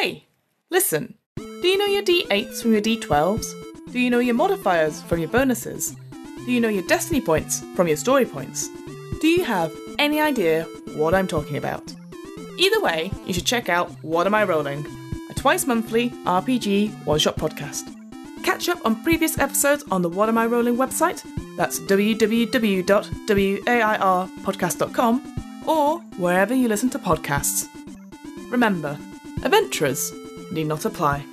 Hey, listen. Do you know your d8s from your d12s? Do you know your modifiers from your bonuses? Do you know your destiny points from your story points? Do you have any idea what I'm talking about? Either way, you should check out What Am I Rolling, a twice monthly RPG one shot podcast. Catch up on previous episodes on the What Am I Rolling website, that's www.wairpodcast.com, or wherever you listen to podcasts. Remember, adventurers need not apply.